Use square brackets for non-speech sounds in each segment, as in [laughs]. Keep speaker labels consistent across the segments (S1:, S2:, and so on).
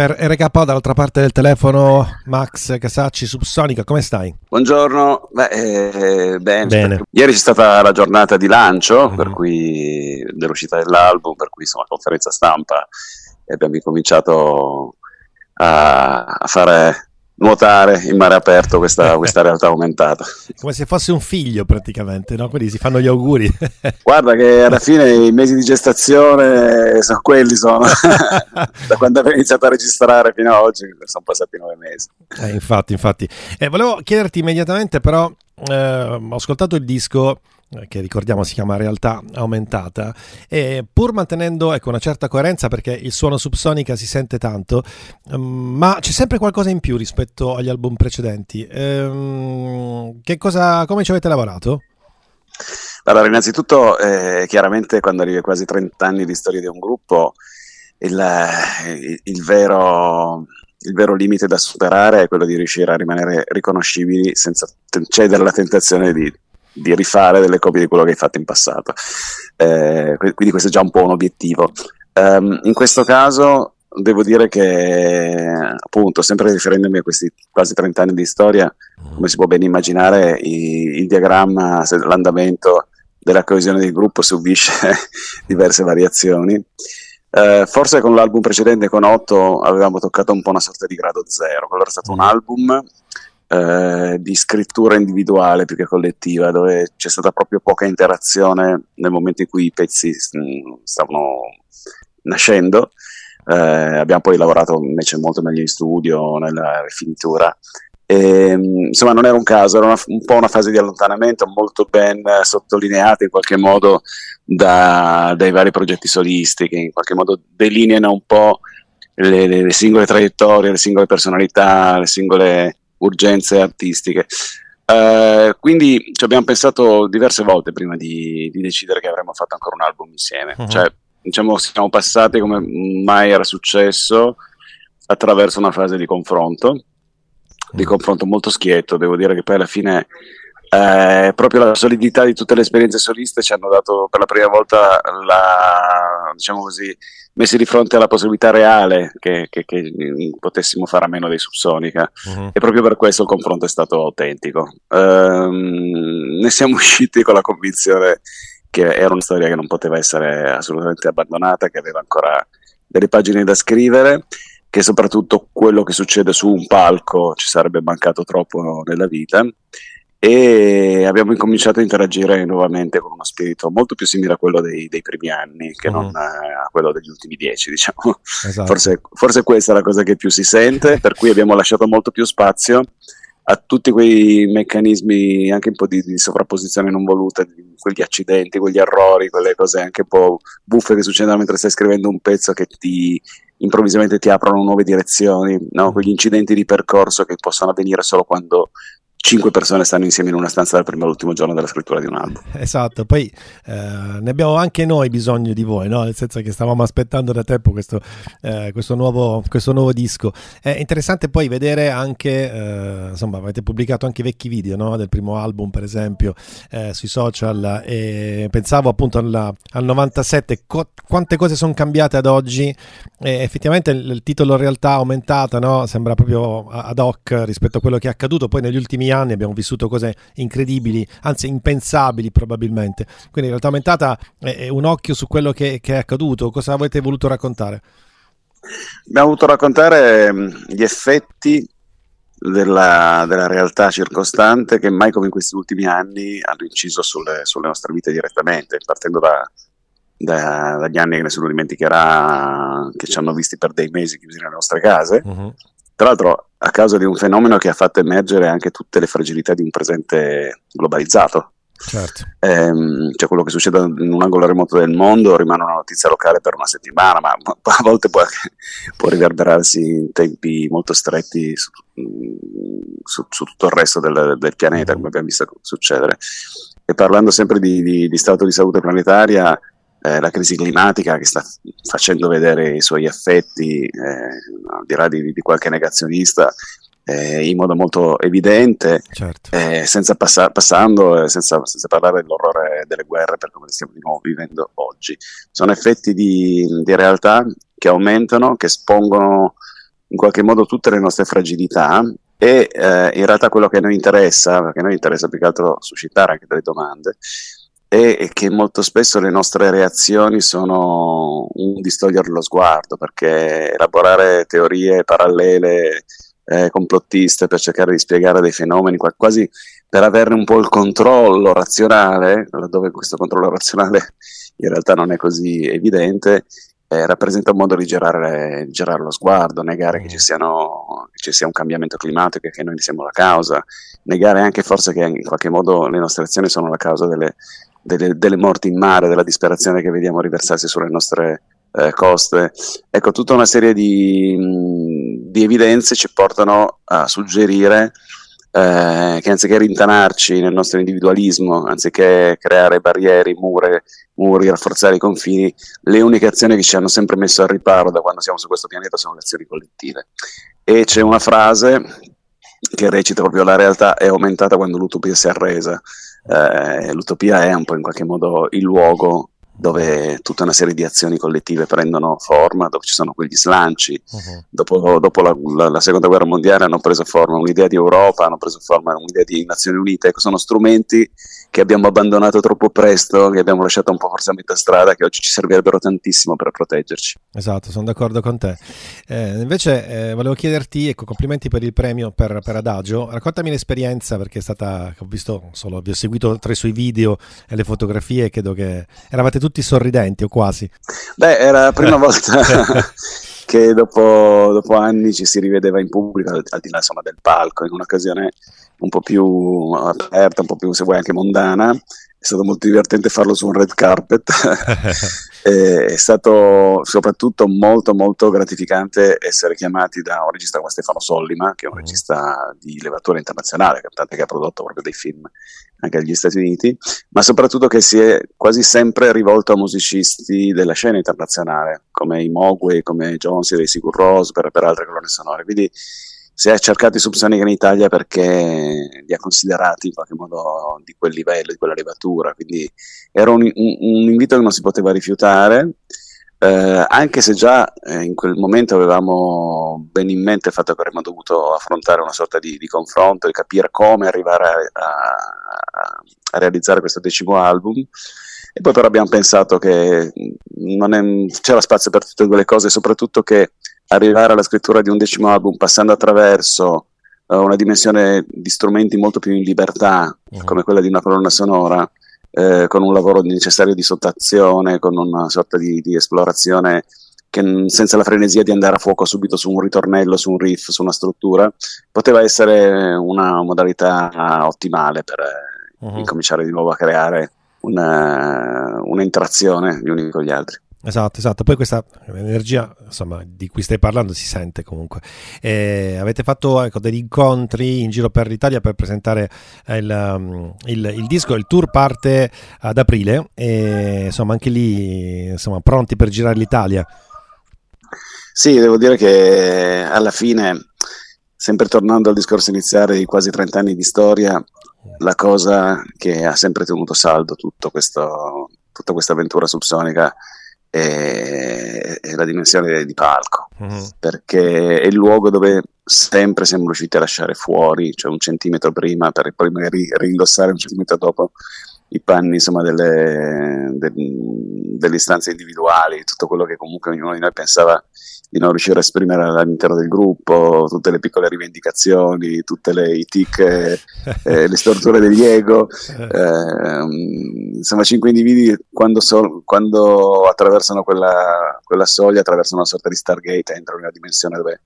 S1: per RK dall'altra parte del telefono Max Casacci, Subsonica, come stai?
S2: Buongiorno, Beh, eh, bene. bene. Ieri c'è stata la giornata di lancio mm-hmm. per cui, dell'uscita dell'album, per cui insomma conferenza stampa e abbiamo cominciato a, a fare nuotare in mare aperto questa, [laughs] questa, realtà aumentata.
S1: Come se fosse un figlio praticamente, no? Quindi si fanno gli auguri. [laughs]
S2: Guarda che alla [laughs] fine i mesi di gestazione sono quelli, sono da quando abbiamo iniziato a registrare fino ad oggi, sono passati nove mesi.
S1: Eh, infatti, infatti. Eh, volevo chiederti immediatamente però, eh, ho ascoltato il disco che ricordiamo si chiama realtà aumentata, e pur mantenendo ecco, una certa coerenza perché il suono subsonica si sente tanto, um, ma c'è sempre qualcosa in più rispetto agli album precedenti. Che cosa, come ci avete lavorato?
S2: Allora, innanzitutto, eh, chiaramente quando arrivi a quasi 30 anni di storia di un gruppo, il, il, il, vero, il vero limite da superare è quello di riuscire a rimanere riconoscibili senza cedere alla tentazione di di rifare delle copie di quello che hai fatto in passato. Eh, quindi questo è già un po' un obiettivo. Um, in questo caso devo dire che, appunto, sempre riferendomi a questi quasi 30 anni di storia, come si può ben immaginare, i, il diagramma, l'andamento della coesione del gruppo subisce [laughs] diverse variazioni. Uh, forse con l'album precedente, con 8, avevamo toccato un po' una sorta di grado zero. Quello era stato un album eh, di scrittura individuale più che collettiva, dove c'è stata proprio poca interazione nel momento in cui i pezzi mm, stavano nascendo. Eh, abbiamo poi lavorato invece molto meglio in studio, nella rifinitura. E, mm, insomma, non era un caso, era una, un po' una fase di allontanamento molto ben sottolineata in qualche modo da, dai vari progetti solisti che in qualche modo delineano un po' le, le, le singole traiettorie, le singole personalità, le singole urgenze artistiche. Uh, quindi ci abbiamo pensato diverse volte prima di, di, decidere che avremmo fatto ancora un album insieme. Uh-huh. Cioè, diciamo, siamo passati come mai era successo attraverso una fase di confronto, uh-huh. di confronto molto schietto. Devo dire che poi alla fine eh, proprio la solidità di tutte le esperienze soliste ci hanno dato per la prima volta la, diciamo così, messi di fronte alla possibilità reale che, che, che potessimo fare a meno dei Subsonica uh-huh. e proprio per questo il confronto è stato autentico. Um, ne siamo [laughs] usciti con la convinzione che era una storia che non poteva essere assolutamente abbandonata, che aveva ancora delle pagine da scrivere che soprattutto quello che succede su un palco ci sarebbe mancato troppo nella vita e abbiamo incominciato a interagire nuovamente con uno spirito molto più simile a quello dei, dei primi anni che mm. non a quello degli ultimi dieci, diciamo. Esatto. Forse, forse, questa è la cosa che più si sente, per cui abbiamo lasciato molto più spazio a tutti quei meccanismi anche un po' di, di sovrapposizione non voluta, quegli accidenti, quegli errori, quelle cose anche un po' buffe che succedono mentre stai scrivendo un pezzo che ti improvvisamente ti aprono nuove direzioni, no? quegli incidenti di percorso che possono avvenire solo quando cinque persone stanno insieme in una stanza dal primo all'ultimo giorno della scrittura di un album. [laughs]
S1: Esatto, poi eh, ne abbiamo anche noi bisogno di voi, no? nel senso che stavamo aspettando da tempo questo, eh, questo, nuovo, questo nuovo, disco. È interessante poi vedere anche, eh, insomma, avete pubblicato anche vecchi video no? del primo album, per esempio, eh, sui social, e pensavo appunto alla, al 97, co- quante cose sono cambiate ad oggi, e effettivamente il, il titolo realtà aumentata no? sembra proprio ad hoc rispetto a quello che è accaduto poi negli ultimi anni abbiamo vissuto cose incredibili, anzi impensabili probabilmente. Quindi in realtà aumentata è un occhio su quello che, che è accaduto. Cosa avete voluto raccontare?
S2: Abbiamo voluto raccontare mm, gli effetti della, della, realtà circostante che mai come in questi ultimi anni hanno inciso sulle, sulle nostre vite direttamente, partendo da, da, dagli anni che nessuno dimenticherà, che ci hanno visti per dei mesi chiusi nelle nostre case, uh-huh. Tra l'altro a causa di un fenomeno che ha fatto emergere anche tutte le fragilità di un presente globalizzato. Certo. Ehm, cioè quello che succede in un angolo remoto del mondo rimane una notizia locale per una settimana, ma [laughs] a volte può, può riverberarsi in tempi molto stretti su, su, su tutto il resto del, del, pianeta, come abbiamo visto succedere. E parlando sempre di, di, di stato di salute planetaria, eh, la crisi climatica che sta facendo vedere i suoi effetti, eh, al di là di, di qualche negazionista, eh, in modo molto evidente, certo. eh, senza passa- passando, eh, senza, senza, parlare dell'orrore delle guerre per come le stiamo di nuovo vivendo oggi. Sono effetti di, di realtà che aumentano, che espongono in qualche modo tutte le nostre fragilità e eh, in realtà quello che a noi interessa, perché a noi interessa più che altro suscitare anche delle domande, è che molto spesso le nostre reazioni sono un distogliere lo sguardo, perché elaborare teorie parallele, eh, complottiste per cercare di spiegare dei fenomeni, quasi per averne un po' il controllo razionale, laddove questo controllo razionale in realtà non è così evidente, eh, rappresenta un modo di girare, girare, lo sguardo, negare che ci, mm. siano, che ci, sia un cambiamento climatico e che noi ne siamo la causa, negare anche forse che in qualche modo le nostre azioni sono la causa delle, delle, delle morti in mare, della disperazione che vediamo riversarsi sulle nostre eh, coste. Ecco, tutta una serie di, di evidenze ci portano a suggerire eh, che anziché rintanarci nel nostro individualismo, anziché creare barriere, mure, muri, rafforzare i confini, le uniche azioni che ci hanno sempre messo al riparo da quando siamo su questo pianeta sono le azioni collettive. E c'è una frase che recita proprio la realtà è aumentata quando l'utopia si è arresa. Eh, l'utopia è un po' in qualche modo il luogo dove tutta una serie di azioni collettive prendono forma, dove ci sono quegli slanci. Uh-huh. Dopo, dopo la, la, la, seconda guerra mondiale hanno preso forma un'idea di Europa, hanno preso forma un'idea di Nazioni Unite. Ecco, sono strumenti che abbiamo abbandonato troppo presto, che abbiamo lasciato un po' forse a metà strada, che oggi ci servirebbero tantissimo per proteggerci.
S1: Esatto, sono d'accordo con te. Eh, invece eh, volevo chiederti, ecco, complimenti per il premio per, per, Adagio. Raccontami l'esperienza, perché è stata, ho visto, solo, vi ho seguito tra i suoi video e le fotografie, credo che eravate tutti tutti sorridenti o quasi.
S2: Beh, era la prima [laughs] volta [laughs] che dopo, dopo, anni ci si rivedeva in pubblico, al, di là insomma, del palco, in un'occasione un po' più aperta, un po' più, se vuoi, anche mondana. È stato molto divertente farlo su un red carpet. [laughs] è stato soprattutto molto, molto gratificante essere chiamati da un regista come Stefano Sollima, che è un mm. regista di levatura internazionale, cantante che ha prodotto proprio dei film anche agli Stati Uniti, ma soprattutto che si è quasi sempre rivolto a musicisti della scena internazionale, come i Mogwai, come Jones dei Sigur Rose, per, per altre colonne sonore. Quindi si è cercato i Subsonica in Italia perché li ha considerati in qualche modo di quel livello, di quella levatura. Quindi era un, un, un invito che non si poteva rifiutare. Eh, anche se già eh, in quel momento avevamo ben in mente il fatto che avremmo dovuto affrontare una sorta di, di confronto e capire come arrivare a, a, a, realizzare questo decimo album. E poi però abbiamo pensato che è, c'era spazio per tutte quelle cose, soprattutto che arrivare alla scrittura di un decimo album passando attraverso uh, una dimensione di strumenti molto più in libertà, uh-huh. come quella di una colonna sonora, eh, con un lavoro necessario di sottazione, con una sorta di, di esplorazione che senza la frenesia di andare a fuoco subito su un ritornello, su un riff, su una struttura, poteva essere una modalità ottimale per uh-huh. incominciare di nuovo a creare una, un'interazione gli uni con gli altri.
S1: Esatto, esatto. Poi questa energia insomma, di cui stai parlando si sente comunque. E avete fatto ecco, degli incontri in giro per l'Italia per presentare il, um, il, il, disco. Il tour parte ad aprile e insomma anche lì insomma, pronti per girare l'Italia.
S2: Sì, devo dire che alla fine, sempre tornando al discorso iniziale di quasi 30 anni di storia, la cosa che ha sempre tenuto saldo questo, tutta questa avventura subsonica è, è la dimensione di palco, mm-hmm. perché è il luogo dove sempre siamo riusciti a lasciare fuori, cioè un centimetro prima per poi magari rindossare un centimetro dopo i panni insomma, delle, de, delle istanze individuali, tutto quello che comunque ognuno di noi pensava di non riuscire a esprimere all'interno del gruppo, tutte le piccole rivendicazioni, tutte le i tic, eh, [laughs] eh, le storture degli ego. Eh, insomma, cinque individui quando, so, quando attraversano quella, quella, soglia, attraversano una sorta di Stargate, entrano in una dimensione dove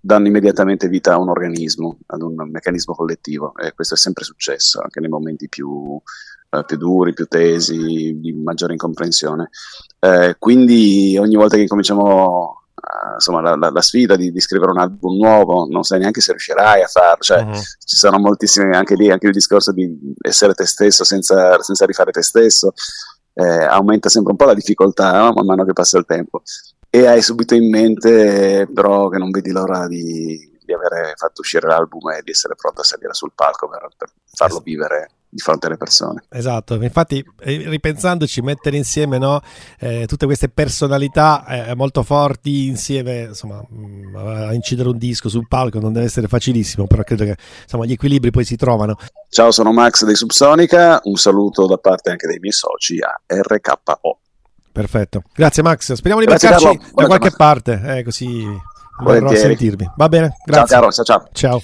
S2: danno immediatamente vita a un organismo, ad un meccanismo collettivo e questo è sempre successo anche nei momenti più, eh, più duri, più tesi, di maggiore incomprensione. Eh, quindi ogni volta che cominciamo insomma, la, la, la sfida di, di, scrivere un album nuovo, non sai neanche se riuscirai a farlo, cioè, uh-huh. ci sono moltissimi, anche lì, anche il discorso di essere te stesso senza, senza rifare te stesso, eh, aumenta sempre un po' la difficoltà no? man mano che passa il tempo. E hai subito in mente però che non vedi l'ora di, di aver fatto uscire l'album e di essere pronto a salire sul palco per, per farlo vivere di fronte alle persone.
S1: Esatto, infatti ripensandoci, mettere insieme no, eh, tutte queste personalità eh, molto forti insieme, insomma, mh, a incidere un disco sul palco non deve essere facilissimo, però credo che insomma, gli equilibri poi si trovano.
S2: Ciao, sono Max dei Subsonica, un saluto da parte anche dei miei soci a RKO.
S1: Perfetto, grazie Max, speriamo di grazie beccarci da qualche parte, eh, così vorrò sentirvi. Va bene, grazie.
S2: Ciao caro, ciao ciao.
S1: Ciao.